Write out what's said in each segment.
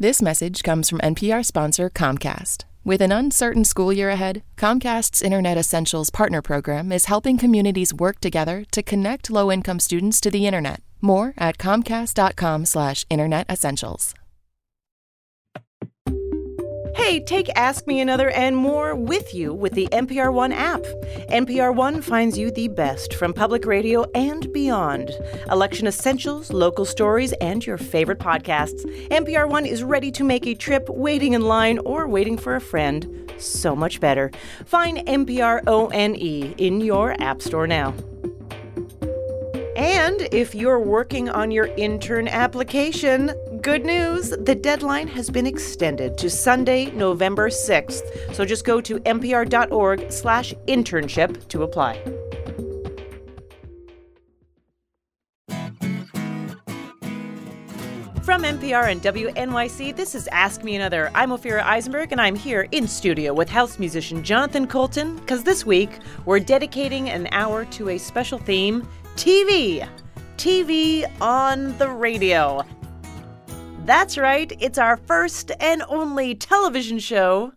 This message comes from NPR sponsor Comcast. With an uncertain school year ahead, Comcast's Internet Essentials Partner Program is helping communities work together to connect low-income students to the internet. More at comcast.com/internet essentials. Hey, take Ask Me Another and more with you with the NPR One app. NPR One finds you the best from public radio and beyond. Election essentials, local stories, and your favorite podcasts. NPR One is ready to make a trip, waiting in line, or waiting for a friend so much better. Find NPR ONE in your App Store now. And if you're working on your intern application, good news the deadline has been extended to Sunday, November 6th. So just go to npr.org slash internship to apply. From NPR and WNYC, this is Ask Me Another. I'm Ophira Eisenberg, and I'm here in studio with house musician Jonathan Coulton, because this week we're dedicating an hour to a special theme TV. TV on the radio. That's right, it's our first and only television show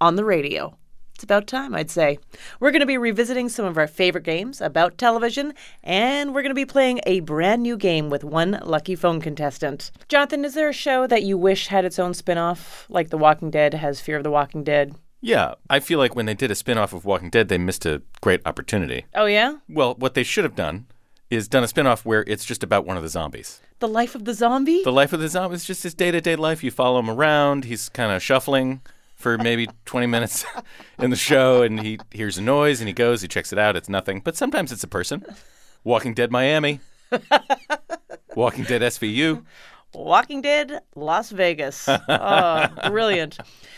on the radio. It's about time, I'd say. We're going to be revisiting some of our favorite games about television, and we're going to be playing a brand new game with one lucky phone contestant. Jonathan, is there a show that you wish had its own spin off, like The Walking Dead has Fear of the Walking Dead? Yeah, I feel like when they did a spin off of Walking Dead, they missed a great opportunity. Oh, yeah? Well, what they should have done is done a spin off where it's just about one of the zombies. The life of the zombie? The life of the zombie is just his day to day life. You follow him around, he's kind of shuffling for maybe 20 minutes in the show, and he hears a noise and he goes, he checks it out, it's nothing. But sometimes it's a person. Walking Dead Miami, Walking Dead SVU. Walking Dead, Las Vegas. Oh, brilliant.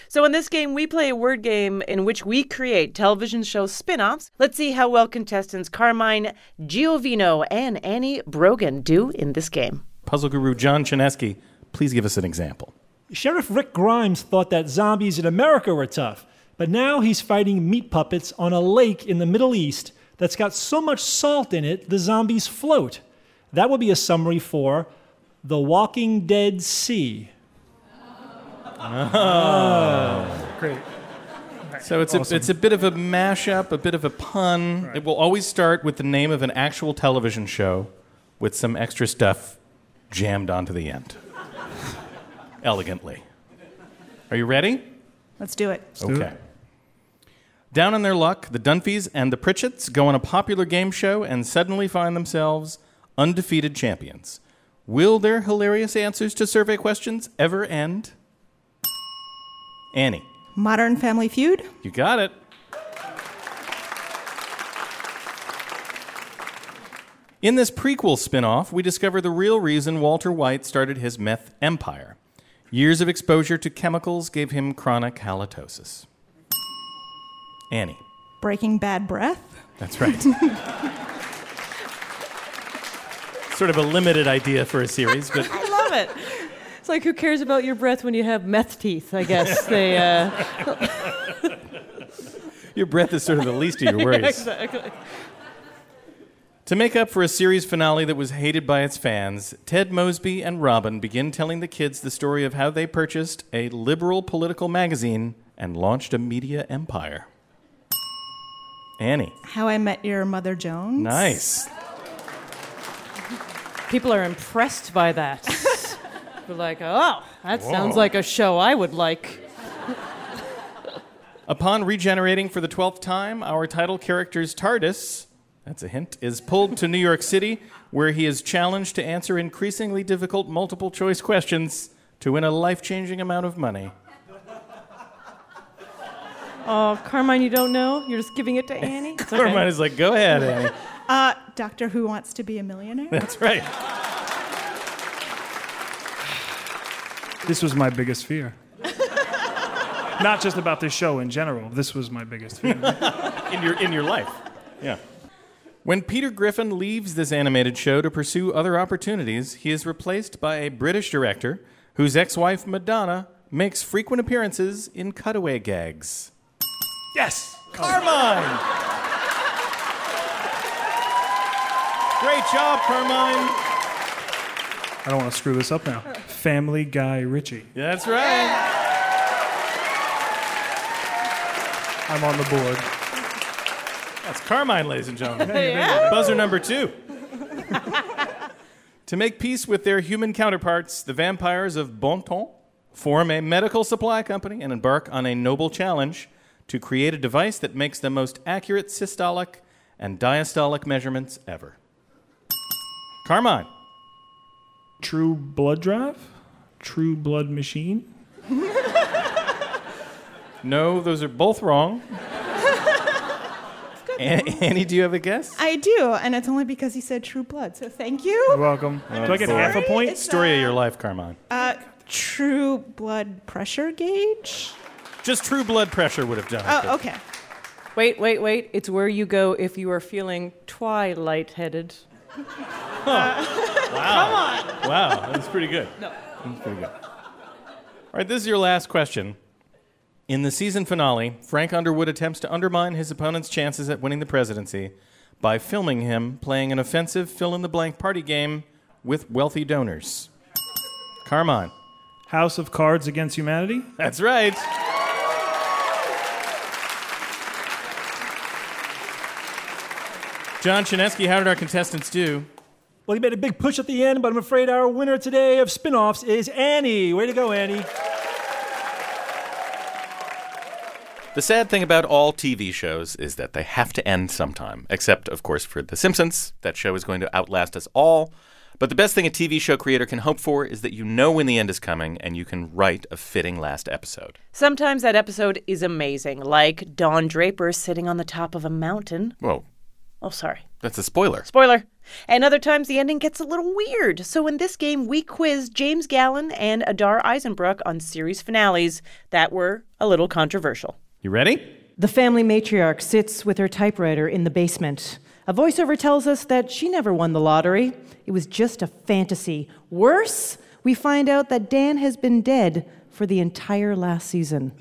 So, in this game, we play a word game in which we create television show spin offs. Let's see how well contestants Carmine Giovino and Annie Brogan do in this game. Puzzle guru John Chaneski, please give us an example. Sheriff Rick Grimes thought that zombies in America were tough, but now he's fighting meat puppets on a lake in the Middle East that's got so much salt in it the zombies float. That would be a summary for The Walking Dead Sea. Oh. Great. So it's Awesome. a it's a bit of a mashup, a bit of a pun. It will always start with the name of an actual television show, with some extra stuff jammed onto the end, elegantly. Are you ready? Let's do it. okay. Down on their luck, the Dunphys and the Pritchetts go on a popular game show and suddenly find themselves undefeated champions. Will their hilarious answers to survey questions ever end? Annie, Modern Family Feud. you got it. In this prequel spin off, we discover the real reason Walter White started his meth empire. Years of exposure to chemicals gave him chronic halitosis. Annie. Breaking Bad Breath. That's right. sort of a limited idea for a series, but I love it. It's like, who cares about your breath when you have meth teeth? I guess they. Uh... your breath is sort of the least of your worries. exactly. To make up for a series finale that was hated by its fans, Ted Mosby and Robin begin telling the kids the story of how they purchased a liberal political magazine and launched a media empire. Annie. How I Met Your Mother Jones. Nice. People are impressed by that. They're like, oh, that sounds like a show I would like. Upon regenerating for the 12th time, our title character's TARDIS, that's a hint, is pulled to New York City, where he is challenged to answer increasingly difficult multiple choice questions to win a life changing amount of money. Oh, Carmine, you don't know? You're just giving it to Annie? It's okay. Carmine is like, go ahead, Annie. Uh, Doctor Who Wants to Be a Millionaire. That's right. This was my biggest fear. Not just about this show in general. This was my biggest fear. in your in your life. Yeah. When Peter Griffin leaves this animated show to pursue other opportunities, he is replaced by a British director whose ex-wife Madonna makes frequent appearances in cutaway gags. yes. Carmine. Great job, Carmine. I don't want to screw this up now. Family Guy Ritchie. That's right. I'm on the board. That's Carmine, ladies and gentlemen. Buzzer number two. to make peace with their human counterparts, the vampires of Bon Temps form a medical supply company and embark on a noble challenge to create a device that makes the most accurate systolic and diastolic measurements ever. Carmine. True Blood Drive? True Blood Machine? No, those are both wrong. An- Annie, do you have a guess? I do, and it's only because he said True Blood. So thank you. You're welcome. Do I get boy. half a point? It's, Story of uh, your life, Carmine. Uh, true blood pressure gauge. Just true blood pressure would have done it. Oh, but- okay. Wait, wait, wait. It's where you go if you are feeling twilight headed. Wow. Come on. Wow, that's pretty good. No. That's pretty good. All right, this is your last question. In the season finale, Frank Underwood attempts to undermine his opponent's chances at winning the presidency by filming him playing an offensive fill in the blank party game with wealthy donors. Carmine. House of Cards Against Humanity? That's right. John Chaneski, how did our contestants do? Well, he made a big push at the end, but I'm afraid our winner today of spin offs is Annie. Way to go, Annie. The sad thing about all TV shows is that they have to end sometime, except, of course, for The Simpsons. That show is going to outlast us all. But the best thing a TV show creator can hope for is that you know when the end is coming and you can write a fitting last episode. Sometimes that episode is amazing, like Don Draper sitting on the top of a mountain. Whoa, Oh, sorry. that's a spoiler. Spoiler. And other times the ending gets a little weird. So in this game, we quiz James Gallen and Adar Eisenbrook on series finales that were a little controversial. You ready? The family matriarch sits with her typewriter in the basement. A voiceover tells us that she never won the lottery. It was just a fantasy. Worse, we find out that Dan has been dead for the entire last season.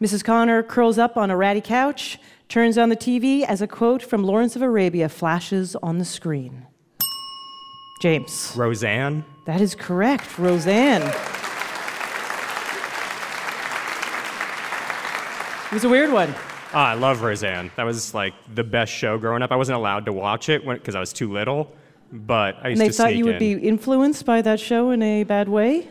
Mrs. Connor curls up on a ratty couch, turns on the TV as a quote from Lawrence of Arabia flashes on the screen. James. Roseanne? That is correct, Roseanne. It was a weird one. Ah, I love Roseanne. That was like the best show growing up. I wasn't allowed to watch it because I was too little, but I And used they to thought you would in. be influenced by that show in a bad way?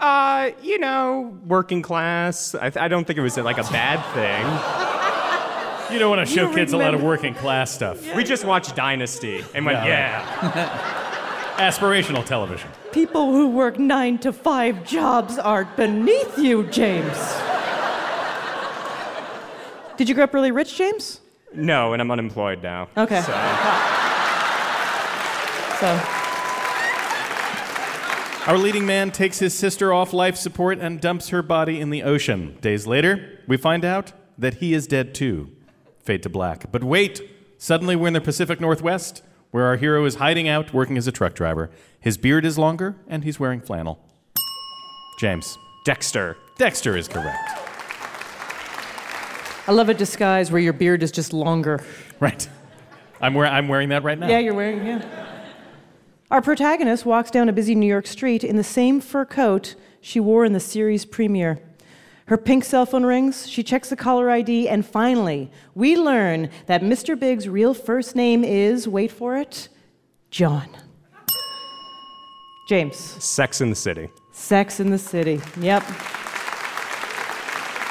Uh, you know, working class. I, th- I don't think it was like a bad thing. You don't want to show You kids a lot of working class stuff. We just watched Dynasty and went, Yeah. yeah. Aspirational television. People who work nine to five jobs are beneath you, James. Did you grow up really rich, James? No, and I'm unemployed now. Okay. So, So, Our leading man takes his sister off life support and dumps her body in the ocean. Days later, we find out that he is dead too. Fade to black. But wait! Suddenly, we're in the Pacific Northwest, where our hero is hiding out working as a truck driver. His beard is longer, and he's wearing flannel. James. Dexter. Dexter is correct. I love a disguise where your beard is just longer. Right. I'm, wear- I'm wearing that right now. Yeah, you're wearing, yeah. Our protagonist walks down a busy New York street in the same fur coat she wore in the series premiere. Her pink cell phone rings, she checks the caller ID, and finally, we learn that Mr. Big's real first name is, wait for it, John. James, Sex in the City. Sex in the City. Yep.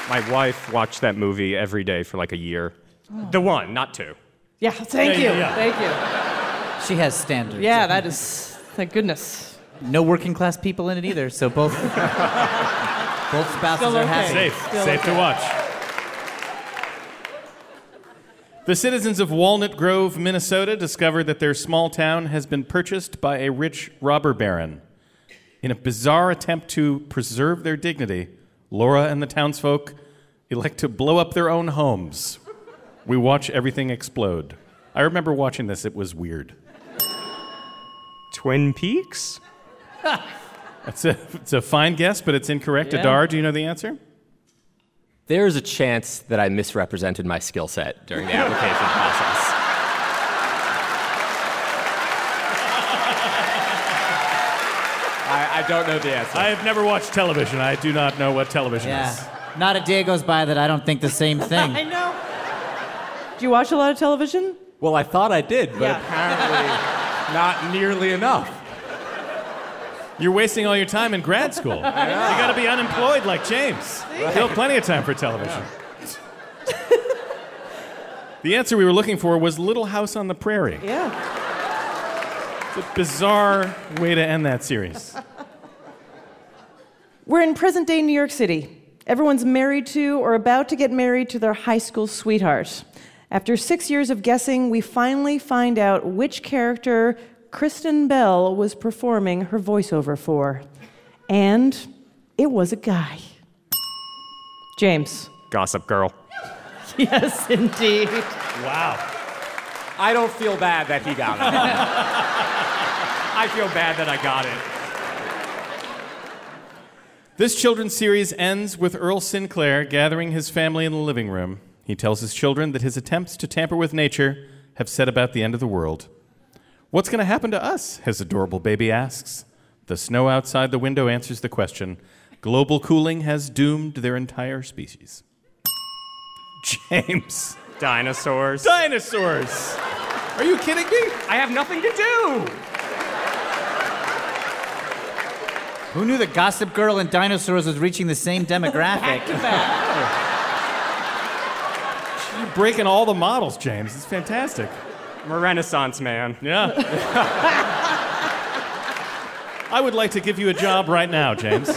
My wife watched that movie every day for like a year. Oh. The one, not two. Yeah, thank Yeah, you. yeah, Thank you. She has standards. Yeah, that is, thank goodness. No working class people in it either, so both both spouses Still are happy. Safe. Still Safe to watch. The citizens of Walnut Grove, Minnesota, discover that their small town has been purchased by a rich robber baron. In a bizarre attempt to preserve their dignity, Laura and the townsfolk elect to blow up their own homes. We watch everything explode. I remember watching this, it was weird. Twin Peaks? It's a, it's a fine guess, but it's incorrect. Yeah. Adar, do you know the answer? There's a chance that I misrepresented my skill set during the application process. I, I don't know the answer. I have never watched television. I do not know what television Yeah. is. Not a day goes by that I don't think the same thing. I know. Do you watch a lot of television? well, I thought I did, but Yeah. apparently not nearly enough. You're wasting all your time in grad school. You got to be unemployed like James. You'll have plenty of time for television. the answer we were looking for was Little House on the Prairie. Yeah. It's a bizarre way to end that series. We're in present day New York City. Everyone's married to or about to get married to their high school sweetheart. After six years of guessing, we finally find out which character Kristen Bell was performing her voiceover for. And it was a guy. James. Gossip Girl. Yes, indeed. Wow. I don't feel bad that he got it. I feel bad that I got it. This children's series ends with Earl Sinclair gathering his family in the living room. He tells his children that his attempts to tamper with nature have set about the end of the world. What's going to happen to us? His adorable baby asks. The snow outside the window answers the question. Global cooling has doomed their entire species. James. Dinosaurs. Dinosaurs. Are you kidding me? I have nothing to do. Who knew that Gossip Girl and dinosaurs was reaching the same demographic? You're breaking all the models, James. It's fantastic. I'm a Renaissance man. Yeah. I would like to give you a job right now, James.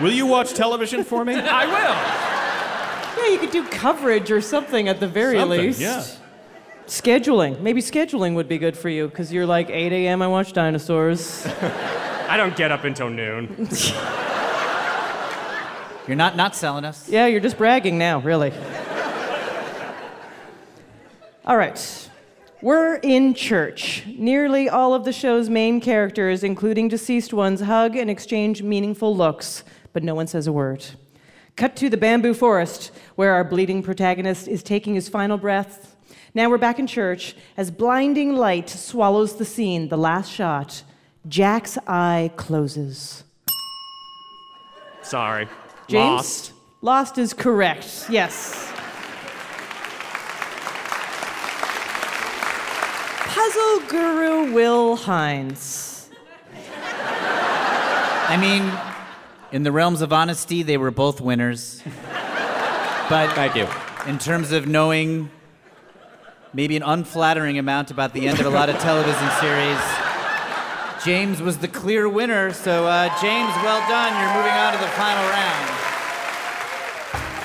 Will you watch television for me? I will. Yeah, you could do coverage or something at the very Something, least. yeah. Scheduling. Maybe scheduling would be good for you because you're like 8 a.m. I watch dinosaurs. I don't get up until noon. You're not not selling us. Yeah, you're just bragging now, really. All right. We're in church. Nearly all of the show's main characters, including deceased ones, hug and exchange meaningful looks, but no one says a word. Cut to the bamboo forest, where our bleeding protagonist is taking his final breath. Now we're back in church as blinding light swallows the scene. The last shot. Jack's eye closes. Sorry. James? Lost. Lost is correct, yes. Puzzle guru Will Hines. I mean, in the realms of honesty, they were both winners. But Thank you. in terms of knowing maybe an unflattering amount about the end of a lot of television series, James was the clear winner. So, uh, James, well done. You're moving on to the final round.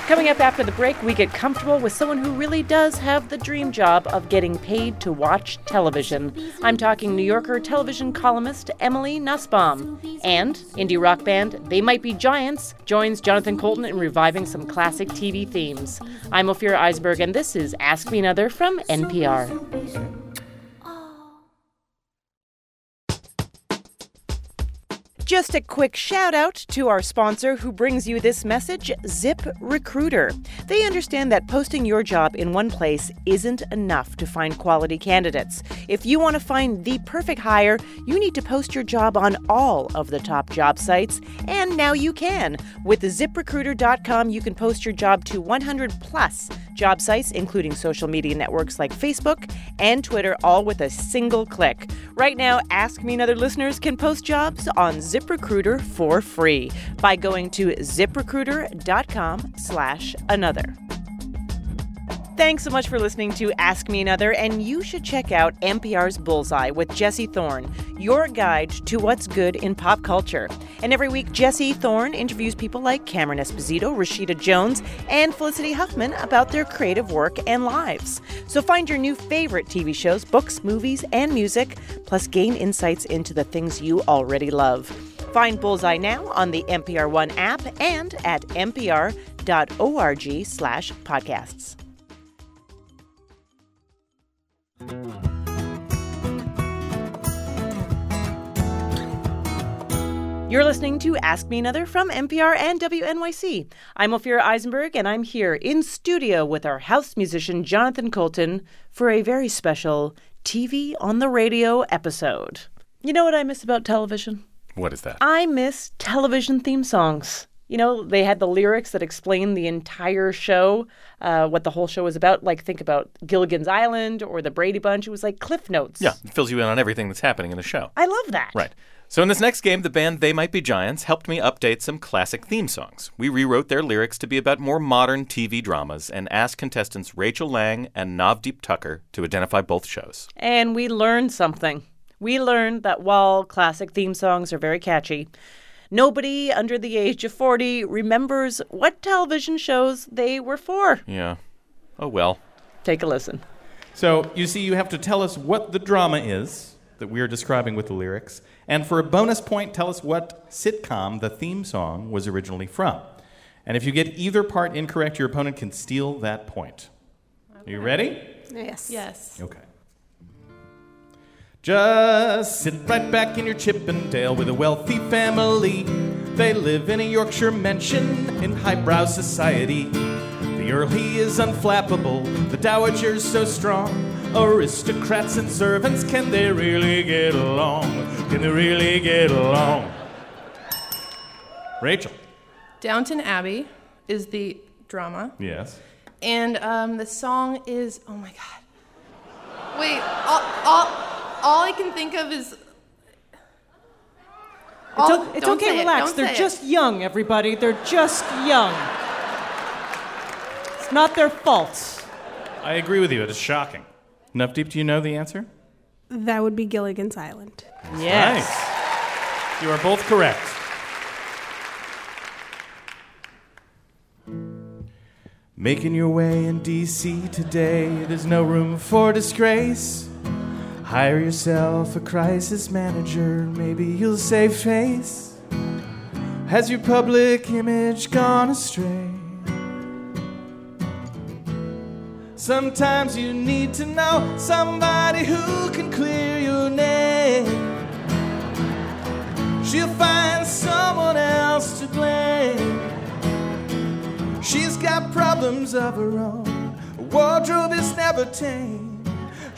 Coming up after the break, we get comfortable with someone who really does have the dream job of getting paid to watch television. I'm talking New Yorker television columnist Emily Nussbaum. And indie rock band They Might Be Giants joins Jonathan Coulton in reviving some classic TV themes. I'm Ophira Eisenberg, and this is Ask Me Another from NPR. Just a quick shout out to our sponsor who brings you this message, Zip Recruiter. They understand that posting your job in one place isn't enough to find quality candidates. If you want to find the perfect hire, you need to post your job on all of the top job sites, and now you can. With ziprecruiter.com, you can post your job to 100 plus job sites, including social media networks like Facebook and Twitter, all with a single click. Right now, Ask Me Another listeners can post jobs on ZipRecruiter for free by going to ziprecruiter.com slash another. Thanks so much for listening to Ask Me Another, and you should check out NPR's Bullseye with Jesse Thorn, your guide to what's good in pop culture. And every week, Jesse Thorn interviews people like Cameron Esposito, Rashida Jones, and Felicity Huffman about their creative work and lives. So find your new favorite TV shows, books, movies, and music, plus gain insights into the things you already love. Find Bullseye now on the NPR One app and at npr.org slash podcasts. You're listening to Ask Me Another from NPR and WNYC. I'm Ophira Eisenberg, and I'm here in studio with our house musician Jonathan Coulton for a very special TV on the Radio episode. You know what I miss about television? What is that? I miss television theme songs. You know, they had the lyrics that explained the entire show, uh, what the whole show was about. Like, think about Gilligan's Island or the Brady Bunch. It was like Cliff Notes. Yeah, it fills you in on everything that's happening in the show. I love that. Right. So in this next game, the band They Might Be Giants helped me update some classic theme songs. We rewrote their lyrics to be about more modern TV dramas and asked contestants Rachel Lang and Navdeep Tucker to identify both shows. And we learned something. We learned that while classic theme songs are very catchy, nobody under the age of 40 remembers what television shows they were for. Yeah. Oh well. Take a listen. So, you see, you have to tell us what the drama is that we are describing with the lyrics. And for a bonus point, tell us what sitcom the theme song was originally from. And if you get either part incorrect, your opponent can steal that point. Are you ready? Yes. Yes. Okay. Just sit right back in your Chippendale with a wealthy family. They live in a Yorkshire mansion in highbrow society. The Earl, he is unflappable, the Dowager's so strong. Aristocrats and servants, can they really get along? Can they really get along? Rachel. Downton Abbey is the drama. Yes. And um, the song is, oh my God. Wait, all, all, all I can think of is. It's, all- o- it's don't okay, say it, relax. don't They're say it. just young, everybody. They're just young. It's not their fault. I agree with you. It is shocking. Navdeep, do you know the answer? That would be Gilligan's Island. Yes. Nice. You are both correct. Making your way in DC today, there's no room for disgrace. Hire yourself a crisis manager, maybe you'll save face. Has your public image gone astray? Sometimes you need to know somebody who can clear your name. She'll find someone else to blame. She's got problems of her own. Wardrobe is never tame.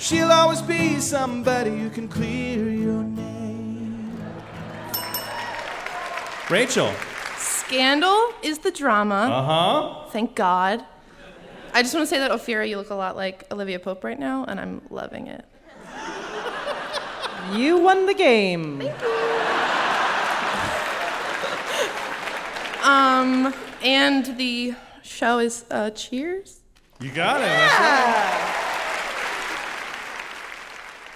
She'll always be somebody who can clear your name. Rachel. Scandal is the drama. Uh huh. Thank God. I just want to say that, Ophira, you look a lot like Olivia Pope right now, and I'm loving it. You won the game. Thank you. um, and the show is uh, Cheers. You got it. That's right.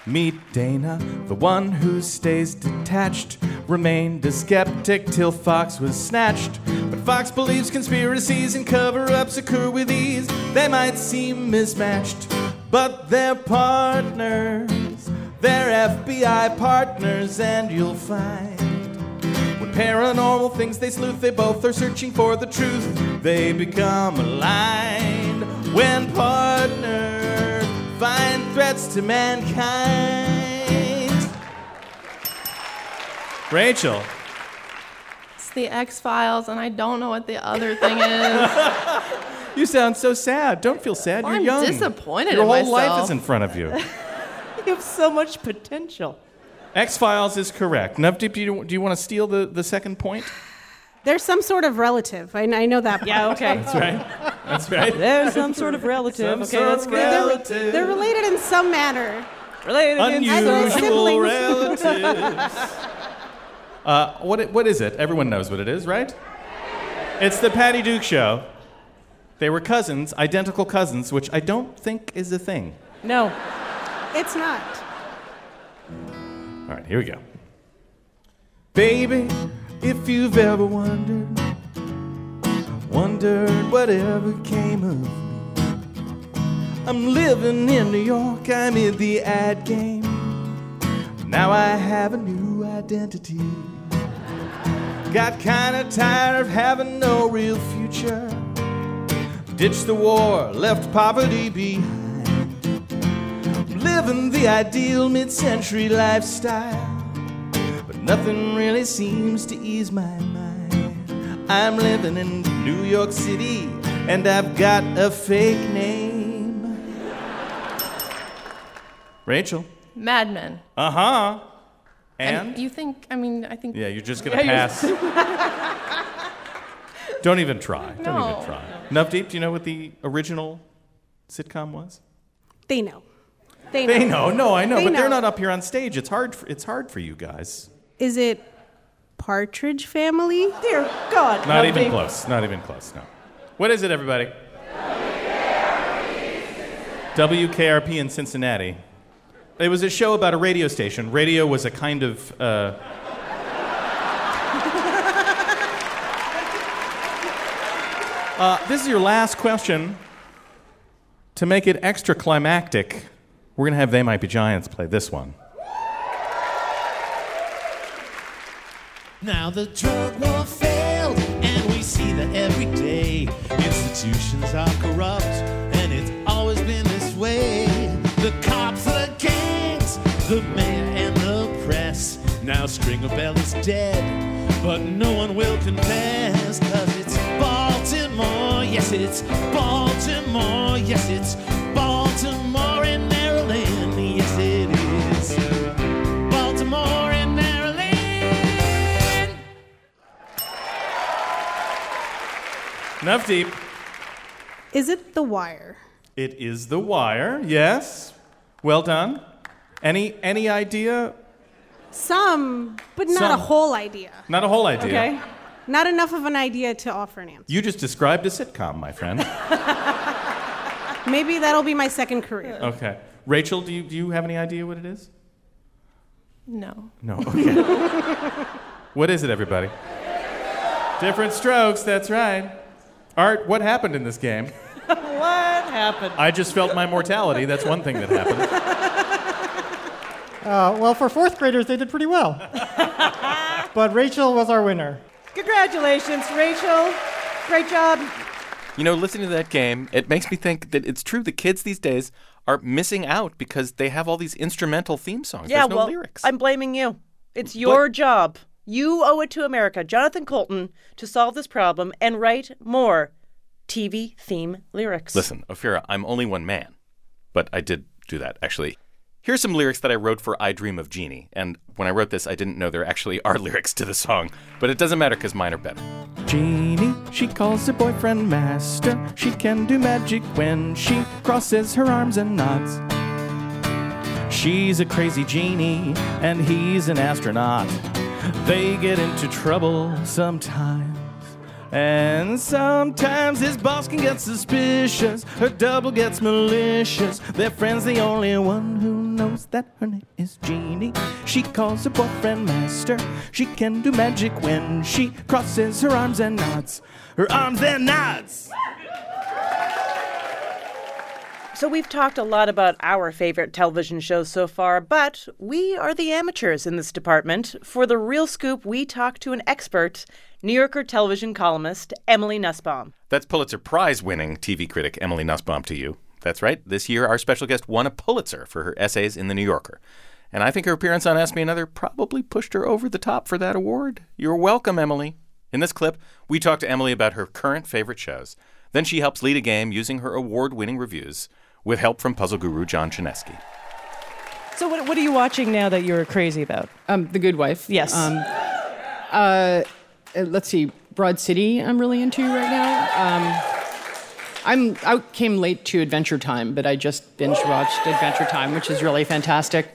Meet Dana, the one who stays detached. Remained a skeptic till Fox was snatched. But Fox believes conspiracies and cover ups occur with ease. They might seem mismatched, but they're partners. They're FBI partners, and you'll find when paranormal things they sleuth, they both are searching for the truth. They become aligned when partners find threats to mankind. Rachel. It's the X Files, and I don't know what the other thing is. You sound so sad. Don't feel sad. Well, You're I'm young. disappointed Your in whole life myself. is in front of you. You have so much potential. X Files is correct. Navdeep, do you, do you want to steal the, the second point? There's some sort of relative. I, I know that. Yeah, okay. That's right. That's right. There's some sort of relative. Some okay, sort that's of good. relative. They're related in some manner. Related in some- Unusual siblings. relatives. uh, what, what is it? Everyone knows what it is, right? It's the Patty Duke Show. They were cousins, identical cousins, which I don't think is a thing. No. It's not. All right, here we go. Baby, if you've ever wondered, wondered whatever came of me. I'm living in New York, I'm in the ad game. Now I have a new identity. Got kinda tired of having no real future. Ditched the war, left poverty behind. Living the ideal mid century lifestyle. But nothing really seems to ease my mind. I'm living in New York City, and I've got a fake name. Rachel. Mad Men. Uh huh. And? you think? I mean, I think. Yeah, you're just gonna Yeah, pass. Don't even try. Don't even try. Navdeep, do you know what the original sitcom was? They know. They know. They know. No, I know, They but they're not up here on stage. It's hard. For, it's hard for you guys. Is it Partridge Family? Dear God. Not even Navdeep. close. Not even close. No. What is it, everybody? WKRP in Cincinnati. It was a show about a radio station. Radio was a kind of. Uh, uh, this is your last question. To make it extra climactic, we're going to have They Might Be Giants play this one. Now the drug war failed, and we see that every day. Institutions are corrupt, and it's always been this way. The cops, the gangs, the mayor, and the press. Now Stringer Bell is dead, but no one will confess, cause it's Baltimore. Yes, it's Baltimore. Yes, it's Baltimore Navdeep. Is it The Wire? It is The Wire. Yes. Well done. Any any idea? Some, but not Some. a whole idea. Not a whole idea. Okay. Not enough of an idea to offer an answer. You just described a sitcom, my friend. Maybe that'll be my second career. Okay. Rachel, do you, do you have any idea what it is? No. No. Okay. what is it, everybody? Different strokes, that's right. Art, what happened in this game? what happened? I just felt my mortality. That's one thing that happened. Uh, well, for fourth graders, they did pretty well. but Rachel was our winner. Congratulations, Rachel. Great job. You know, listening to that game, it makes me think that it's true the kids these days are missing out because they have all these instrumental theme songs. Yeah, There's no well, lyrics. I'm blaming you. It's your job. You owe it to America, Jonathan Coulton, to solve this problem and write more TV theme lyrics. Listen, Ophira, I'm only one man, but I did do that, actually. Here's some lyrics that I wrote for I Dream of Jeannie. And when I wrote this, I didn't know there actually are lyrics to the song, but it doesn't matter because mine are better. Jeannie, she calls her boyfriend master. She can do magic when she crosses her arms and nods. She's a crazy genie, and he's an astronaut. They get into trouble sometimes. And sometimes his boss can get suspicious. Her double gets malicious. Their friend's the only one who knows that her name is Jeannie. She calls her boyfriend master. She can do magic when she crosses her arms and nods. Her arms and nods. So we've talked a lot about our favorite television shows so far, but we are the amateurs in this department. For the real scoop, we talk to an expert, New Yorker television columnist Emily Nussbaum. That's Pulitzer Prize winning TV critic Emily Nussbaum to you. That's right. This year, our special guest won a Pulitzer for her essays in The New Yorker. And I think her appearance on Ask Me Another probably pushed her over the top for that award. You're welcome, Emily. In this clip, we talk to Emily about her current favorite shows. Then she helps lead a game using her award winning reviews with help from puzzle guru John Chaneski. So what, what are you watching now that you're crazy about? Um, the Good Wife. Yes. Um, uh, let's see, Broad City. I'm really into right now. Um, I'm I came late to Adventure Time, but I just binge watched Adventure Time, which is really fantastic.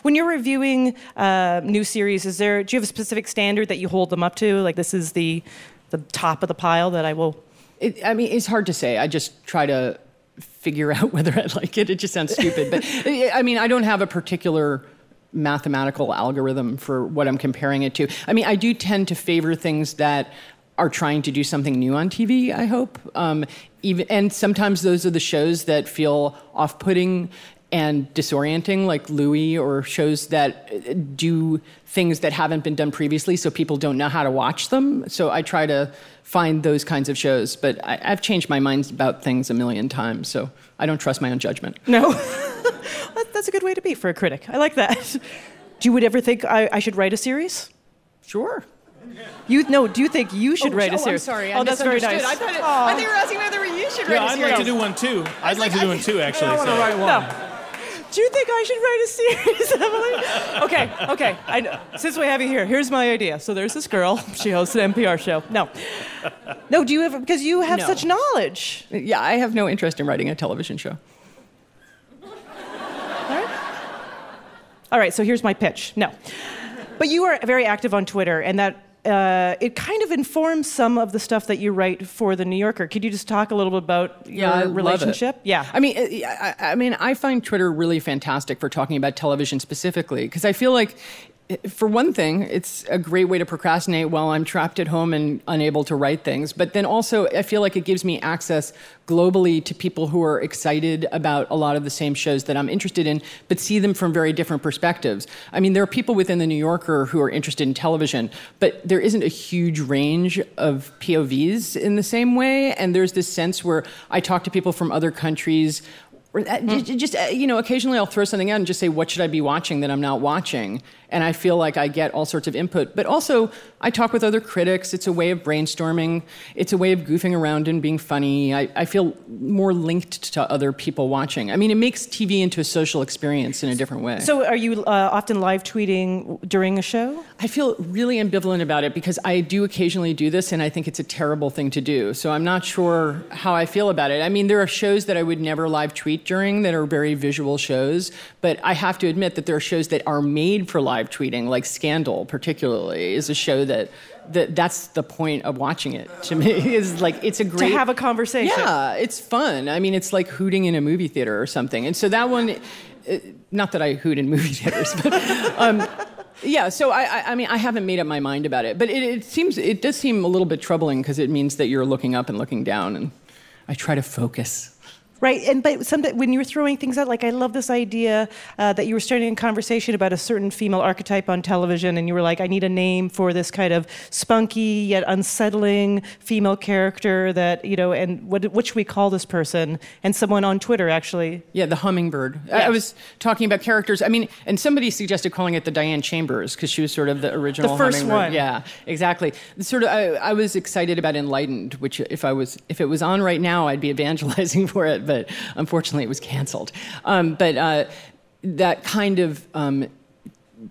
When you're reviewing uh, new series, is there do you have a specific standard that you hold them up to? Like this is the the top of the pile that I will. It, I mean, it's hard to say. I just try to figure out whether I like it. It just sounds stupid, but I mean, I don't have a particular mathematical algorithm for what I'm comparing it to. I mean, I do tend to favor things that are trying to do something new on TV. I hope, um, even and sometimes those are the shows that feel off-putting and disorienting, like Louie, or shows that uh, do things that haven't been done previously, so people don't know how to watch them. So I try to find those kinds of shows, but I, I've changed my mind about things a million times, so I don't trust my own judgment. No, that's a good way to be for a critic. I like that. Do you would ever think I, I should write a series? Sure. You no? Do you think you should Oh, write oh, i'm sorry, I oh, that's very nice. misunderstood. I thought, it, I thought you were asking whether you should Yeah, write a I'd series. I'd like to do one too. I'd like to do one too, actually. I wanna so- write one. Do you think I should write a series, Emily? Okay, okay. I know. Since we have you here, here's my idea. So there's this girl. She hosts an NPR show. No, no. Do you ever, because you have No. such knowledge? Yeah, I have no interest in writing a television show. All right. All right, So here's my pitch. No, but you are very active on Twitter, and that. Uh, it kind of informs some of the stuff that you write for the New Yorker. Could you just talk a little bit about Yeah, I your love it. relationship? Yeah. I mean, uh, I, I mean, I find Twitter really fantastic for talking about television specifically because I feel like, for one thing, it's a great way to procrastinate while I'm trapped at home and unable to write things. But then also, I feel like it gives me access globally to people who are excited about a lot of the same shows that I'm interested in, but see them from very different perspectives. I mean, there are people within the New Yorker who are interested in television, but there isn't a huge range of POVs in the same way. And there's this sense where I talk to people from other countries. Or that, Hmm. just uh, you know, occasionally I'll throw something out and just say, "What should I be watching that I'm not watching?" And I feel like I get all sorts of input. But also, I talk with other critics. It's a way of brainstorming. It's a way of goofing around and being funny. I, I feel more linked to other people watching. I mean, it makes TV into a social experience in a different way. So, are you uh, often live tweeting during a show? I feel really ambivalent about it because I do occasionally do this and I think it's a terrible thing to do. So I'm not sure how I feel about it. I mean, there are shows that I would never live tweet during that are very visual shows, but I have to admit that there are shows that are made for live tweeting, like Scandal, particularly, is a show that. That, that's the point of watching it to me is like it's a great to have a conversation. yeah it's fun i mean it's like hooting in a movie theater or something and so that one not that i hoot in movie theaters but um, yeah, so I, I, I mean, I haven't made up my mind about it, but it, it seems, it does seem a little bit troubling because it means that you're looking up and looking down, and I try to focus. Right, and but sometimes when you're throwing things out, like I love this idea uh, that you were starting a conversation about a certain female archetype on television, and you were like, I need a name for this kind of spunky yet unsettling female character that you know, and what what should we call this person? And someone on Twitter actually, Yeah, the hummingbird. I, I was talking about characters. I mean, and somebody suggested calling it the Diane Chambers because she was sort of the original. The first hummingbird. one. Yeah, exactly. Sort of. I, I was excited about Enlightened, which if I was, if it was on right now, I'd be evangelizing for it. But unfortunately, it was canceled. Um, but uh, that kind of um,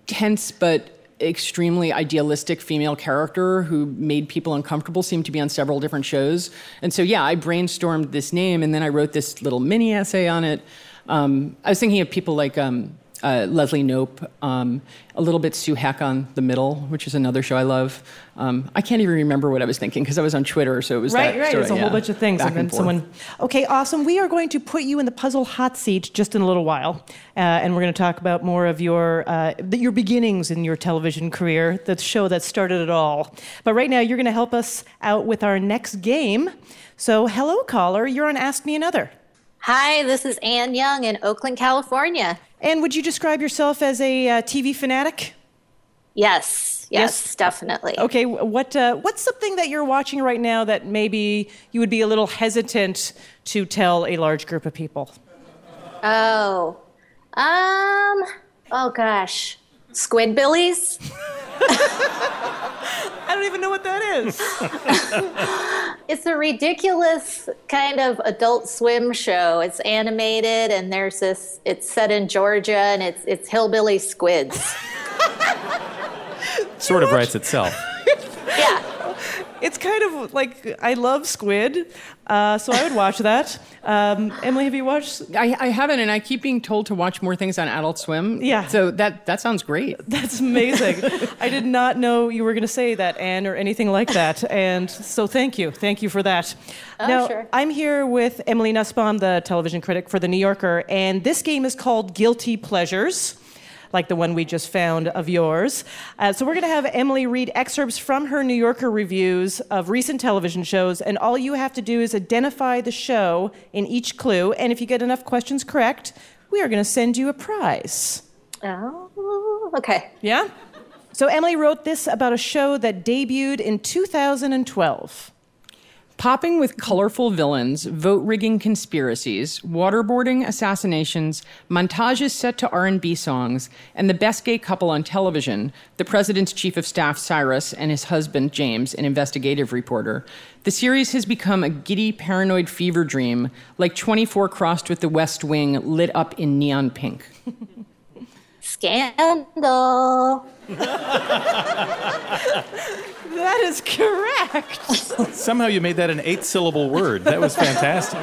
tense but extremely idealistic female character who made people uncomfortable seemed to be on several different shows. And so, yeah, I brainstormed this name and then I wrote this little mini essay on it. Um, I was thinking of people like um, uh, Leslie Knope, um, a little bit Sue Heck on The Middle, which is another show I love. Um, I can't even remember what I was thinking because I was on Twitter, so it was right, that right. sort It's a whole bunch of things, and then someone. Okay, awesome. We are going to put you in the puzzle hot seat just in a little while, uh, and we're going to talk about more of your uh, your beginnings in your television career, the show that started it all. But right now, you're going to help us out with our next game. So, hello, caller. You're on Ask Me Another. Hi, this is Ann Young in Oakland, California. And would you describe yourself as a uh, TV fanatic? Yes, yes, definitely. Okay, what uh, what's something that you're watching right now that maybe you would be a little hesitant to tell a large group of people? Oh, um, oh gosh, Squidbillies. I don't even know what that is. It's a ridiculous kind of adult swim show. It's animated, and there's this. It's set in Georgia, and it's it's hillbilly squids. Sort of writes itself. It's kind of like I love squid, uh, so I would watch that. Um, Emily, have you watched? I, I haven't, and I keep being told to watch more things on Adult Swim. Yeah. So that that sounds great. That's amazing. I did not know you were going to say that, Anne, or anything like that. And so thank you. Thank you for that. Oh, now, sure. I'm here with Emily Nussbaum, the television critic for The New Yorker, and this game is called Guilty Pleasures. Like the one we just found of yours. Uh, so, we're going to have Emily read excerpts from her New Yorker reviews of recent television shows, and all you have to do is identify the show in each clue. And if you get enough questions correct, we are going to send you a prize. Oh, okay. Yeah? So Emily wrote this about a show that debuted in 2012. Popping with colorful villains, vote rigging conspiracies, waterboarding assassinations, montages set to R&B songs, and the best gay couple on television, the president's chief of staff Cyrus and his husband James, an investigative reporter. The series has become a giddy paranoid fever dream, like 24 crossed with the West Wing lit up in neon pink. Scandal. That is correct. Somehow you made that an eight syllable word. That was fantastic.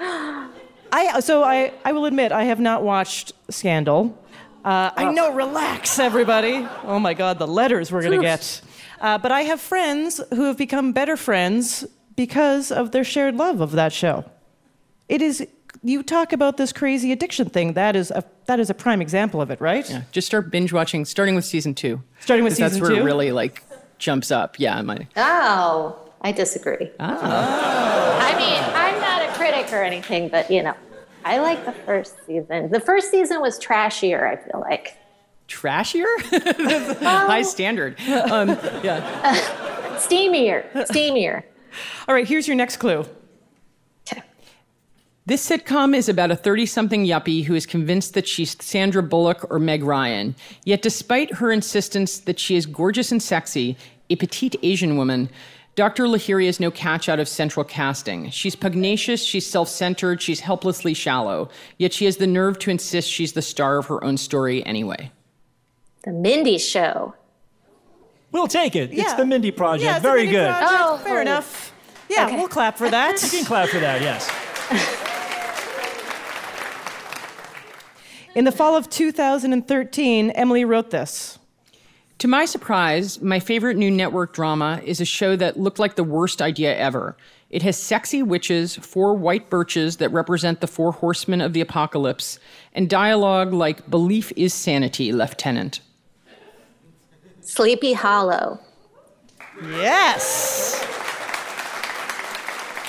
I so I I will admit I have not watched Scandal. Uh, I know, relax, everybody. Oh my God, the letters we're gonna get. Uh, but I have friends who have become better friends because of their shared love of that show. It is. You talk about this crazy addiction thing. That is a that is a prime example of it, right? Yeah, just start binge watching, starting with season two. Starting with 'Cause that's season where two? it really like jumps up. Yeah, my Oh, I disagree. I mean, I'm not a critic or anything, but you know, I like the first season. The first season was trashier, I feel like. trashier, high standard. Um, yeah. Steamier, steamier. All right, here's your next clue. This sitcom is about a 30 something yuppie who is convinced that she's Sandra Bullock or Meg Ryan. Yet, despite her insistence that she is gorgeous and sexy, a petite Asian woman, Dr. Lahiri is no catch out of central casting. She's pugnacious, she's self centered, she's helplessly shallow. Yet, she has the nerve to insist she's the star of her own story anyway. The Mindy Show. We'll take it. It's the Mindy Project. Yeah, it's the Very Mindy good. Project. Oh, fair enough. Yeah, we'll clap for that. You can clap for that, yes. In the fall of 2013, Emily wrote this. To my surprise, my favorite new network drama is a show that looked like the worst idea ever. It has sexy witches, four white birches that represent the four horsemen of the apocalypse, and dialogue like Belief is sanity, Lieutenant. Sleepy Hollow. Yes.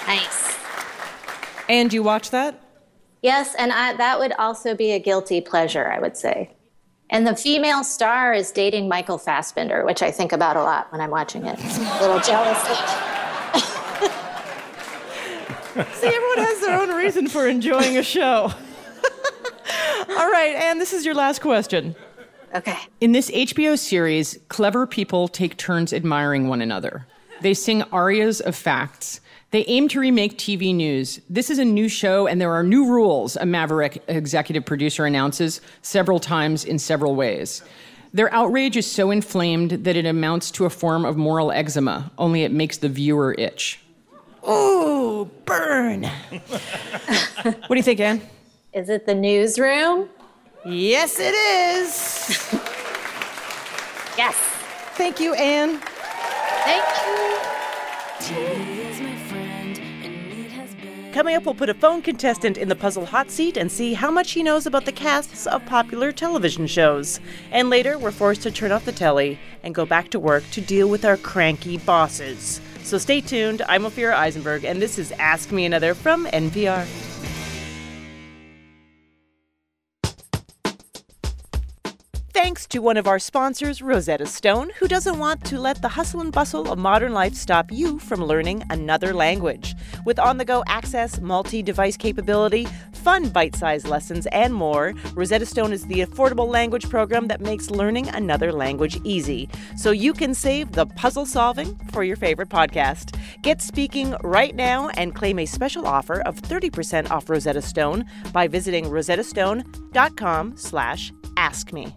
Nice. And you watch that? Yes, and I, that would also be a guilty pleasure, I would say. And the female star is dating Michael Fassbender, which I think about a lot when I'm watching it. A little jealously. See, everyone has their own reason for enjoying a show. All right, and this is your last question. Okay. In this HBO series, clever people take turns admiring one another. They sing arias of facts. They aim to remake TV news. This is a new show, and there are new rules, a Maverick executive producer announces several times in several ways. Their outrage is so inflamed that it amounts to a form of moral eczema, only it makes the viewer itch. Ooh, burn. what do you think, Anne? Is it the newsroom? Yes, it is. Yes. Thank you, Anne. Thank Coming up, we'll put a phone contestant in the puzzle hot seat and see how much he knows about the casts of popular television shows. And later, we're forced to turn off the telly and go back to work to deal with our cranky bosses. So stay tuned. I'm Ophira Eisenberg, and this is Ask Me Another from NPR. Thanks to one of our sponsors, Rosetta Stone, who doesn't want to let the hustle and bustle of modern life stop you from learning another language. With on the go access, multi device capability, fun bite sized lessons, and more, Rosetta Stone is the affordable language program that makes learning another language easy. So you can save the puzzle solving for your favorite podcast. Get speaking right now and claim a special offer of 30% off Rosetta Stone by visiting rosettastone.com slash ask me.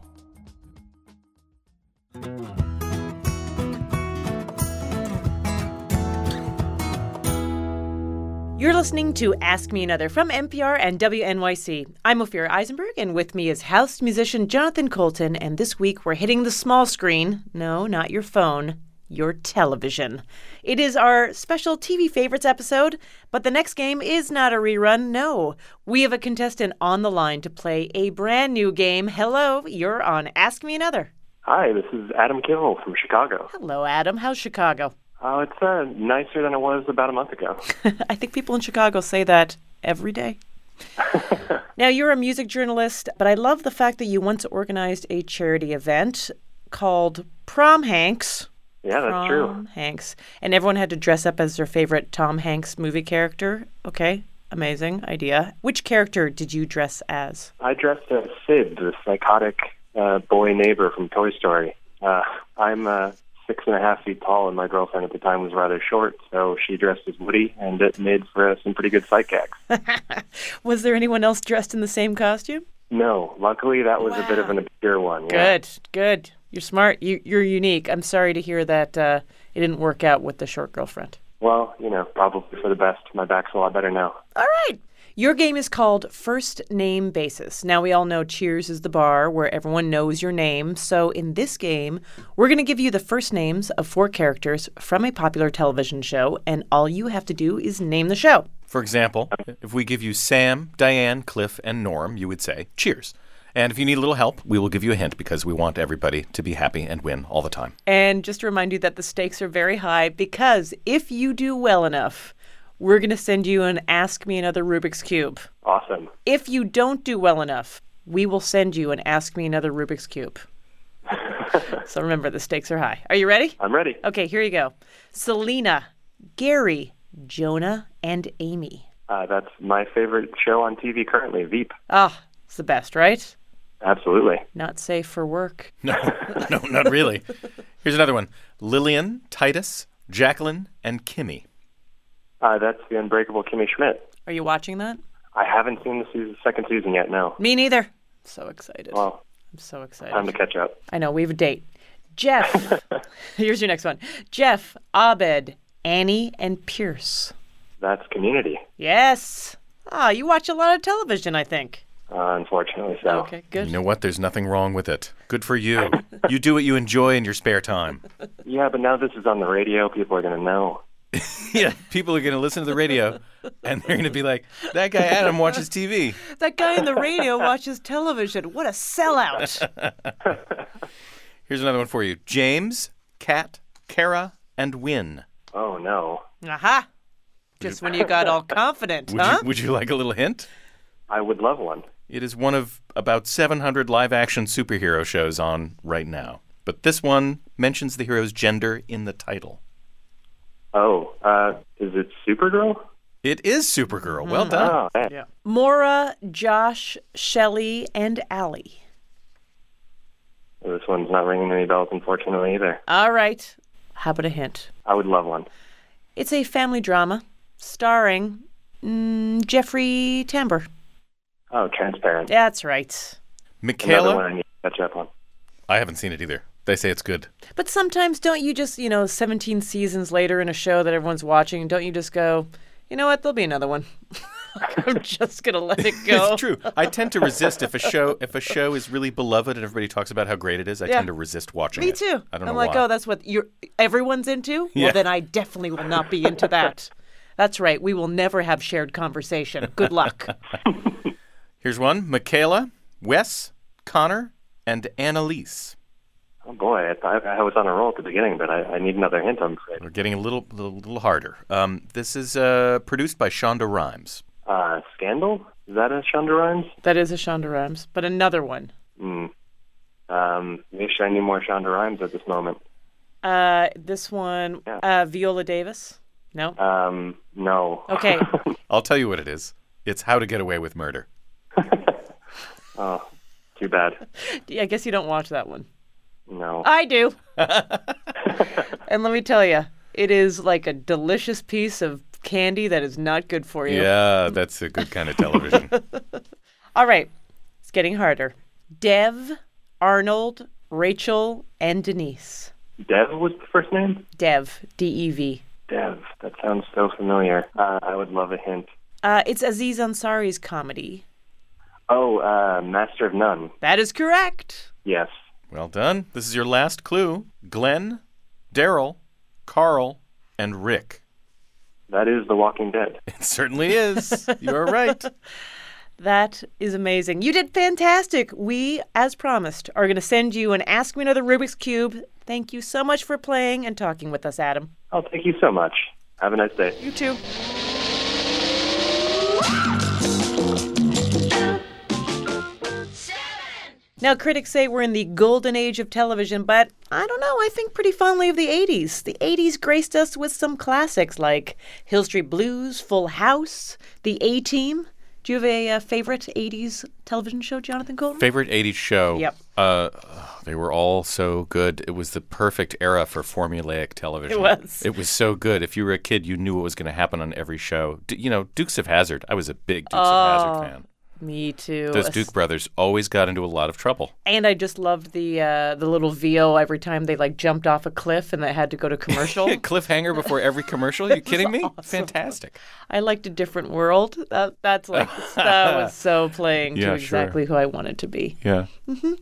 You're listening to Ask Me Another from NPR and WNYC. I'm Ophira Eisenberg, and with me is house musician Jonathan Coulton. And this week we're hitting the small screen. No, not your phone, your television. It is our special TV favorites episode, but the next game is not a rerun. No, we have a contestant on the line to play a brand new game. Hello, you're on Ask Me Another. Hi, this is Adam Kimmel from Chicago. Hello, Adam. How's Chicago? Oh, it's uh, nicer than it was about a month ago. I think people in Chicago say that every day. now, you're a music journalist, but I love the fact that you once organized a charity event called Prom Hanks. Yeah, that's true. Tom Hanks. And everyone had to dress up as their favorite Tom Hanks movie character. Okay, amazing idea. Which character did you dress as? I dressed as Sid, the psychotic uh, boy neighbor from Toy Story. Uh, I'm uh, six and a half feet tall, and my girlfriend at the time was rather short, so she dressed as Woody, and it made for uh, some pretty good sight gags. Was there anyone else dressed in the same costume? No, luckily that was a bit of an obscure one. Yeah. Good, good. You're smart. You, you're unique. I'm sorry to hear that uh, it didn't work out with the short girlfriend. Well, you know, probably for the best. My back's a lot better now. All right. Your game is called First Name Basis. Now, we all know Cheers is the bar where everyone knows your name. So, in this game, we're going to give you the first names of four characters from a popular television show, and all you have to do is name the show. For example, if we give you Sam, Diane, Cliff, and Norm, you would say cheers. And if you need a little help, we will give you a hint because we want everybody to be happy and win all the time. And just to remind you that the stakes are very high because if you do well enough, we're going to send you an Ask Me Another Rubik's Cube. Awesome. If you don't do well enough, we will send you an Ask Me Another Rubik's Cube. so remember, the stakes are high. Are you ready? I'm ready. Okay, here you go. Selena, Gary, Jonah, and Amy. Uh, that's my favorite show on TV currently, Veep. Ah, it's the best, right? Absolutely. Not safe for work. No, no, not really. Here's another one Lillian, Titus, Jacqueline, and Kimmy. Uh, that's the Unbreakable Kimmy Schmidt. Are you watching that? I haven't seen the season, second season yet. No. Me neither. So excited. Well, I'm so excited. time to catch up. I know, we have a date. Jeff, here's your next one. Jeff, Abed, Annie, and Pierce. That's Community. Yes. Ah, you watch a lot of television, I think. Uh, unfortunately, so. Okay, good. You know what? There's nothing wrong with it. Good for you. you do what you enjoy in your spare time. Yeah, but now this is on the radio. People are going to know. yeah, people are going to listen to the radio and they're going to be like, that guy Adam watches TV. That guy in the radio watches television. What a sellout. Here's another one for you James, Cat, Kara, and Winn. Oh, no. Aha. Just when you got all confident, Would, huh? you, would you like a little hint? I would love one. It is one of about 700 live action superhero shows on right now. But this one mentions the hero's gender in the title. Oh, uh, is it Supergirl? It is Supergirl. Well Mhm. done. Oh, man. Maura, Josh, Shelley, and Allie. This one's not ringing any bells, unfortunately, either. All right. How about a hint? I would love one. It's a family drama starring mm, Jeffrey Tambor. Oh, Transparent. That's right. Another one I Michaela? need to catch up on. I haven't seen it either. They say it's good. But sometimes don't you just, you know, 17 seasons later in a show that everyone's watching, don't you just go, you know what, there'll be another one. I'm just going to let it go. It's true. I tend to resist if a show if a show is really beloved and everybody talks about how great it is. I Yeah. tend to resist watching Me it. too. I don't I'm know like, why. oh, that's what you're everyone's into? Well, Yeah. then I definitely will not be into that. That's right. We will never have shared conversation. Good luck. Here's one: Michaela, Wes, Connor, and Annalise. Oh, boy. I, thought I was on a roll at the beginning, but I, I need another hint, I'm afraid. We're getting a little little, little harder. Um, this is uh, produced by Shonda Rhimes. Uh, Scandal? Is that a Shonda Rhimes? that is a Shonda Rhimes, but another one. Hmm. Um, wish I knew more Shonda Rhimes at this moment. Uh, this one, uh, Viola Davis. No. Um, no. Okay. I'll tell you what it is. It's How to Get Away with Murder. Oh, too bad. I guess you don't watch that one. No. I do. and let me tell you, it is like a delicious piece of candy that is not good for you. Yeah, that's a good kind of television. All right. It's getting harder. Dev, Arnold, Rachel, and Denise. Dev was the first name? Dev, D E V. Dev. That sounds so familiar. Uh, I would love a hint. Uh, it's Aziz Ansari's comedy. Oh, uh, Master of None. That is correct. Yes. Well done. This is your last clue. Glenn, Daryl, Carl, and Rick. That is The Walking Dead. It certainly is. You're right. That is amazing. You did fantastic. We, as promised, are going to send you an Ask Me Another Rubik's Cube. Thank you so much for playing and talking with us, Adam. Oh, thank you so much. Have a nice day. You too. Now, critics say we're in the golden age of television, but I don't know. I think pretty fondly of the 80s. The 80s graced us with some classics like Hill Street Blues, Full House, The A Team. Do you have a uh, favorite 80s television show, Jonathan Coulton? Favorite 80s show? Yep. Uh, they were all so good. It was the perfect era for formulaic television. It was. It was so good. If you were a kid, you knew what was going to happen on every show. D- you know, Dukes of Hazzard. I was a big Dukes of Oh, Hazzard fan. Me too. Those Duke brothers always got into a lot of trouble. And I just loved the uh, the little VO every time they like jumped off a cliff and they had to go to commercial. Cliffhanger before every commercial? Are you kidding me? Fantastic. I liked a different world. That, that's like that was so playing Yeah, to sure. exactly who I wanted to be. Yeah. hmm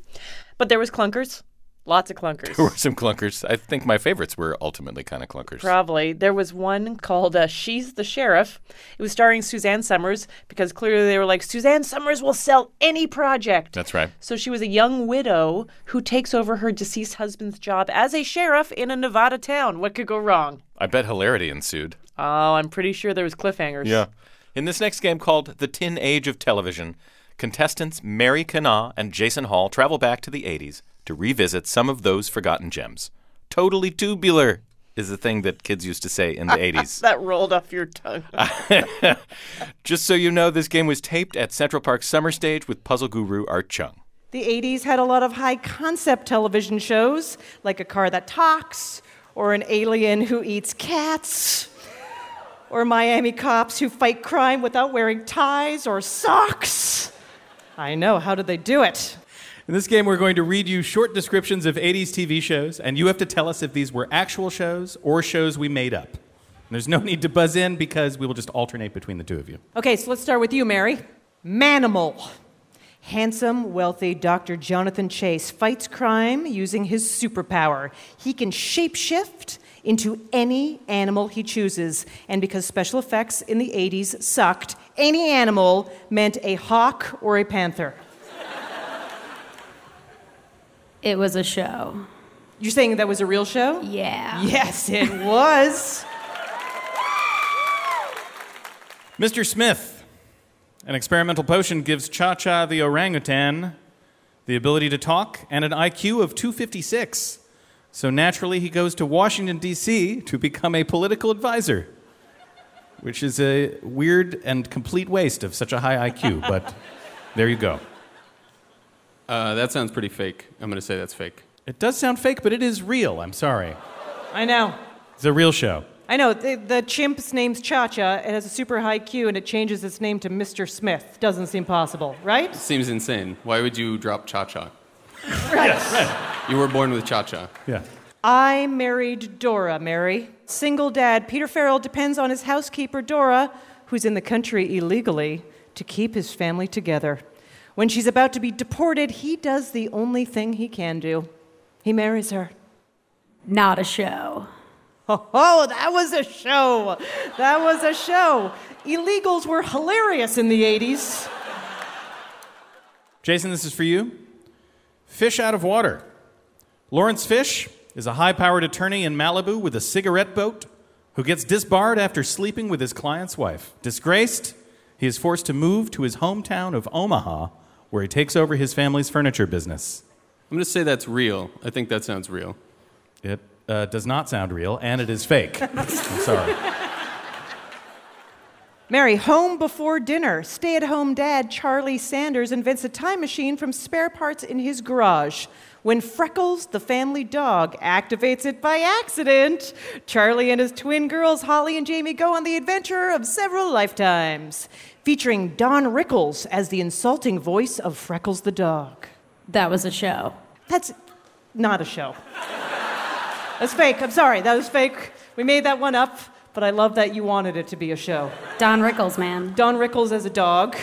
But there was clunkers, lots of clunkers. There were some clunkers. I think my favorites were ultimately kind of clunkers. Probably. There was one called uh, She's the Sheriff. It was starring Suzanne Somers because clearly they were like, Suzanne Somers will sell any project. That's right. So she was a young widow who takes over her deceased husband's job as a sheriff in a Nevada town. What could go wrong? I bet hilarity ensued. Oh, I'm pretty sure there was cliffhangers. Yeah. In this next game called The Tin Age of Television, contestants Mary Kana and Jason Hall travel back to the 80s to revisit some of those forgotten gems. Totally tubular is the thing that kids used to say in the 80s. that rolled off your tongue. Just so you know, this game was taped at Central Park Summer Stage with puzzle guru Art Chung. The 80s had a lot of high concept television shows, like a car that talks, or an alien who eats cats, or Miami cops who fight crime without wearing ties or socks. I know, how did they do it? In this game, we're going to read you short descriptions of 80s TV shows, and you have to tell us if these were actual shows or shows we made up. And there's no need to buzz in because we will just alternate between the two of you. Okay, so let's start with you, Mary. Manimal. Handsome, wealthy Dr. Jonathan Chase fights crime using his superpower. He can shapeshift into any animal he chooses. And because special effects in the 80s sucked, any animal meant a hawk or a panther. It was a show. You're saying that was a real show? Yeah. Yes, it was. Mr. Smith, an experimental potion gives Cha Cha the orangutan the ability to talk and an IQ of 256. So naturally, he goes to Washington, D.C. to become a political advisor, which is a weird and complete waste of such a high IQ, but there you go. Uh, that sounds pretty fake. I'm going to say that's fake. It does sound fake, but it is real. I'm sorry. I know. It's a real show. I know. The, the chimp's name's Cha Cha. It has a super high Q and it changes its name to Mr. Smith. Doesn't seem possible, right? Seems insane. Why would you drop Cha Cha? Right. You were born with Cha Cha. Yeah. I married Dora, Mary. Single dad Peter Farrell depends on his housekeeper, Dora, who's in the country illegally, to keep his family together. When she's about to be deported, he does the only thing he can do he marries her. Not a show. Oh, that was a show. That was a show. Illegals were hilarious in the 80s. Jason, this is for you. Fish out of water. Lawrence Fish is a high powered attorney in Malibu with a cigarette boat who gets disbarred after sleeping with his client's wife. Disgraced, he is forced to move to his hometown of Omaha, where he takes over his family's furniture business. I'm going to say that's real. I think that sounds real. It uh, does not sound real, and it is fake. I'm sorry. Mary, home before dinner. Stay at home dad Charlie Sanders invents a time machine from spare parts in his garage. When Freckles, the family dog, activates it by accident, Charlie and his twin girls, Holly and Jamie, go on the adventure of several lifetimes, featuring Don Rickles as the insulting voice of Freckles the dog. That was a show. That's not a show. That's fake. I'm sorry. That was fake. We made that one up, but I love that you wanted it to be a show. Don Rickles, man. Don Rickles as a dog.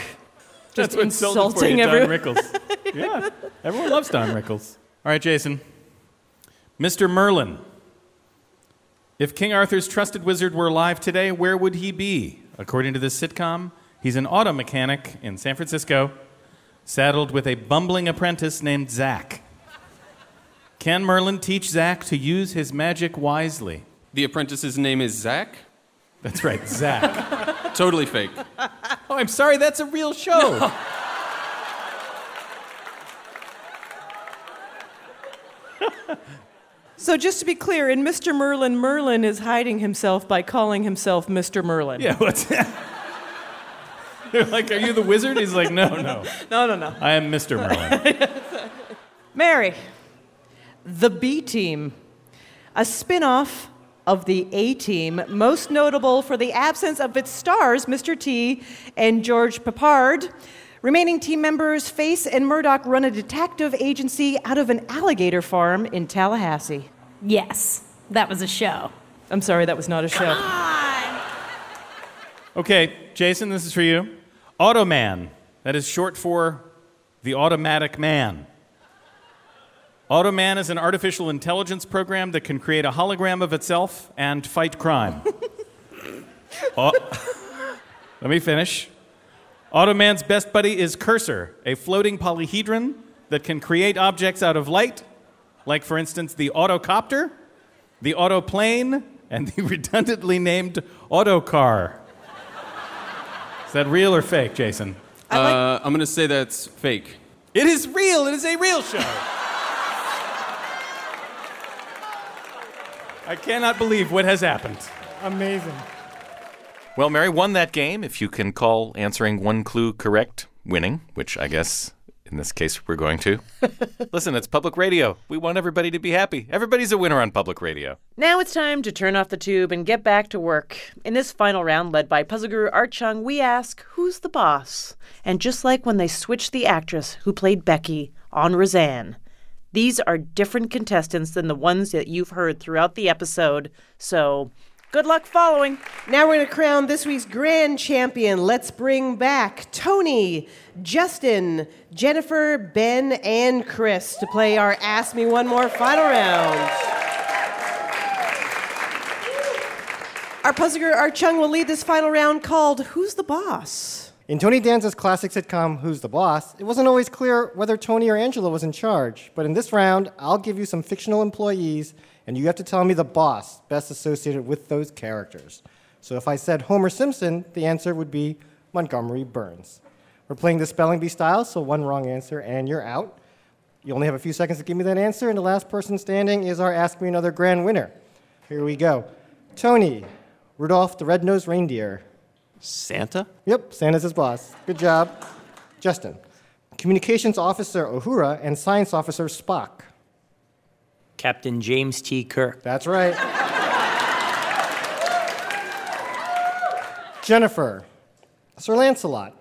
Just what sold it for insulting you, Don everyone. Rickles. yeah, everyone loves Don Rickles. All right, Jason. Mr. Merlin. If King Arthur's trusted wizard were alive today, where would he be? According to this sitcom, he's an auto mechanic in San Francisco, saddled with a bumbling apprentice named Zach. Can Merlin teach Zach to use his magic wisely? The apprentice's name is Zach? That's right, Zach. totally fake. Oh, I'm sorry, that's a real show. So just to be clear, in Mr. Merlin, Merlin is hiding himself by calling himself Mr. Merlin. Yeah, what's that? They're like, Are you the wizard? He's like, No, no. No, no, no. I am Mr. Merlin. Mary, the B Team, a spin off of the A Team, most notable for the absence of its stars, Mr. T and George Peppard. Remaining team members, Face and Murdock run a detective agency out of an alligator farm in Tallahassee. Yes, that was a show. I'm sorry, that was not a show. Okay, Jason, this is for you. Automan. That is short for the automatic man. Automan is an artificial intelligence program that can create a hologram of itself and fight crime. Au- oh. Let me finish. Automan's best buddy is Cursor, a floating polyhedron that can create objects out of light, like, for instance, the autocopter, the autoplane, and the redundantly named autocar. Is that real or fake, Jason? Uh, I'm going to say that's fake. It is real. It is a real show. I cannot believe what has happened. Amazing. Well, Mary won that game. If you can call answering one clue correct winning, which I guess in this case we're going to. Listen, it's public radio. We want everybody to be happy. Everybody's a winner on public radio. Now it's time to turn off the tube and get back to work. In this final round, led by puzzle guru Art Chung, we ask, Who's the boss? And just like when they switched the actress who played Becky on Roseanne, these are different contestants than the ones that you've heard throughout the episode. So good luck following. Now we're going to crown this week's grand champion. Let's bring back Tony, Justin, Jennifer, Ben, and Chris to play our Ask Me One More final round. Our puzzle guru Art Chung will lead this final round called Who's the Boss? In Tony Danza's classic sitcom Who's the Boss, it wasn't always clear whether Tony or Angela was in charge. But in this round, I'll give you some fictional employees, and you have to tell me the boss best associated with those characters. So if I said Homer Simpson, the answer would be Montgomery Burns. We're playing the spelling bee style, so one wrong answer and you're out. You only have a few seconds to give me that answer, and the last person standing is our Ask Me Another grand winner. Here we go. Tony, Rudolph the Red-Nosed Reindeer. Santa? Yep, Santa's his boss. Good job. Justin, Communications Officer Uhura and Science Officer Spock. Captain James T. Kirk. That's right. Jennifer, Sir Lancelot.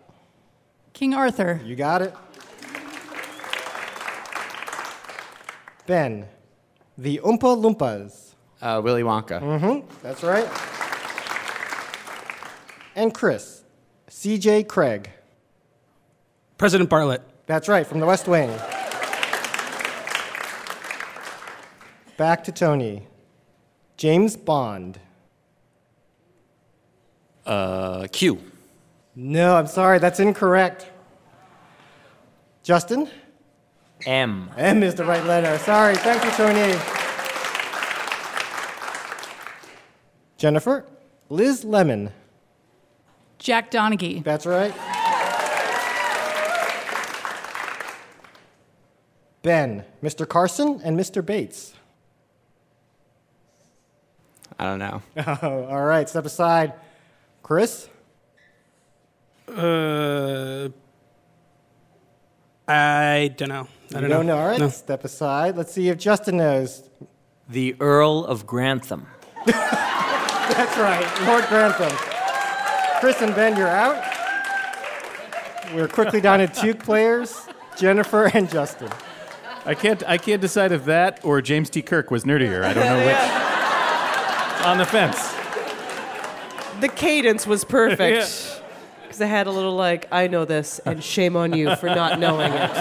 King Arthur. You got it. Ben, the Oompa Loompas. Uh, Willy Wonka. Mm-hmm, that's right. And Chris, C.J. Craig. President Bartlet. That's right, from the West Wing. Back to Tony. James Bond. Uh, Q. No, I'm sorry, that's incorrect. Justin? M. M is the right letter. Sorry, thank you, Tony. Jennifer? Liz Lemon. Jack Donaghy. That's right. Ben, Mr. Carson, and Mr. Bates. I don't know. Oh, all right, step aside. Chris? Uh, I don't know. I don't, don't know. All right, No. step aside. Let's see if Justin knows. The Earl of Grantham. That's right, Lord Grantham. Chris and Ben, you're out. We're quickly down to two players Jennifer and Justin. I can't. I can't decide if that or James T. Kirk was nerdier. I don't know which. On the fence. The cadence was perfect. Yeah. Because I had a little like, I know this, and shame on you for not knowing it.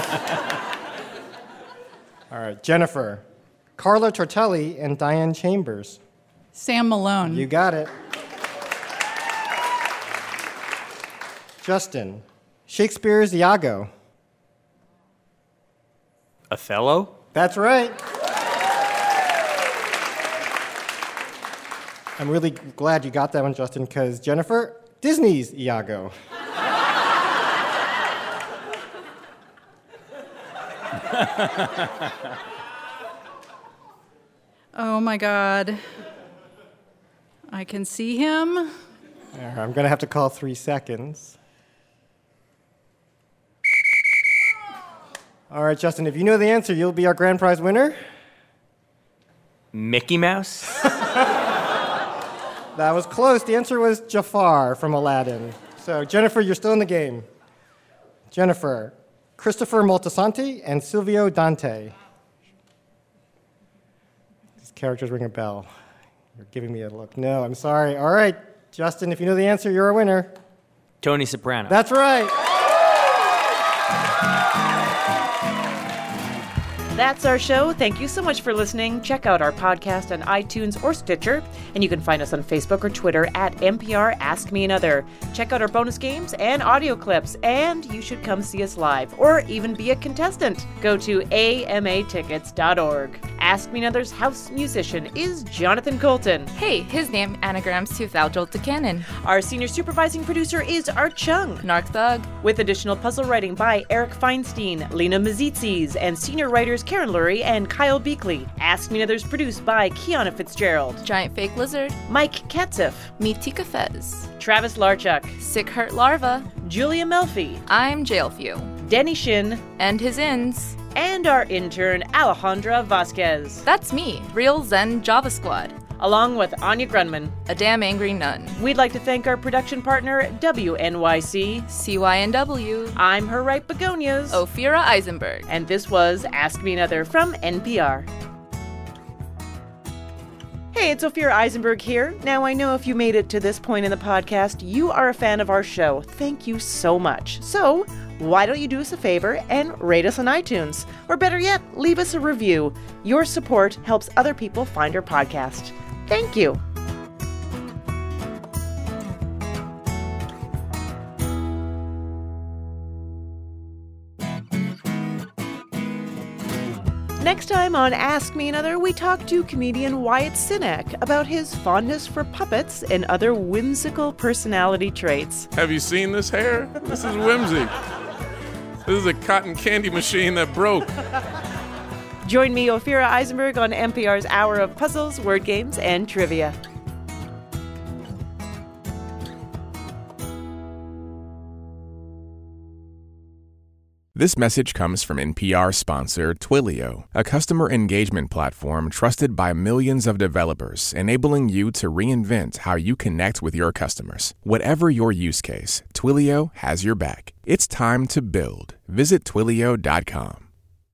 All right, Jennifer, Carla Tortelli and Diane Chambers. Sam Malone. You got it. Justin, Shakespeare's Iago. Othello? That's right. I'm really glad you got that one, Justin, because Jennifer, Disney's Iago. Oh my God. I can see him. There, I'm going to have to call three seconds. All right, Justin, if you know the answer, you'll be our grand prize winner. Mickey Mouse? That was close. The answer was Jafar from Aladdin. So, Jennifer, you're still in the game. Jennifer, Christopher Moltisanti and Silvio Dante. These characters ring a bell. You're giving me a look. No, I'm sorry. All right, Justin, if you know the answer, you're a winner. Tony Soprano. That's right. That's our show. Thank you so much for listening. Check out our podcast on iTunes or Stitcher, and you can find us on Facebook or Twitter at NPR Ask Me Another. Check out our bonus games and audio clips, and you should come see us live or even be a contestant. Go to amatickets.org. Ask Me Another's house musician is Jonathan Coulton. Hey, his name anagrams to Thou Jolt Cannon. Our senior supervising producer is Art Chung. Narc Thug. With additional puzzle writing by Eric Feinstein, Lena Mazitzis, and senior writers Karen Lurie and Kyle Beakley. Ask Me Another's produced by Kiana Fitzgerald. Giant Fake Lizard. Mike Katzif. Meet Tika Fez. Travis Larchuk. Sick Hurt Larva. Julia Melfi. I'm Jailfew. Denny Shin. And his ins. And our intern, Alejandra Vasquez. That's me, Real Zen Java Squad. Along with Anya Grundmann. A damn angry nun. We'd like to thank our production partner, WNYC. CYNW. I'm her right begonias. Ophira Eisenberg. And this was Ask Me Another from NPR. Hey, it's Ophira Eisenberg here. Now, I know if you made it to this point in the podcast, you are a fan of our show. Thank you so much. So, why don't you do us a favor and rate us on iTunes? Or better yet, leave us a review. Your support helps other people find our podcast. Thank you. Next time on Ask Me Another, we talk to comedian Wyatt Cenac about his fondness for puppets and other whimsical personality traits. Have you seen this hair? This is whimsy. This is a cotton candy machine that broke. Join me, Ophira Eisenberg, on NPR's Hour of Puzzles, Word Games, and Trivia. This message comes from NPR sponsor Twilio, a customer engagement platform trusted by millions of developers, enabling you to reinvent how you connect with your customers. Whatever your use case, Twilio has your back. It's time to build. Visit twilio.com.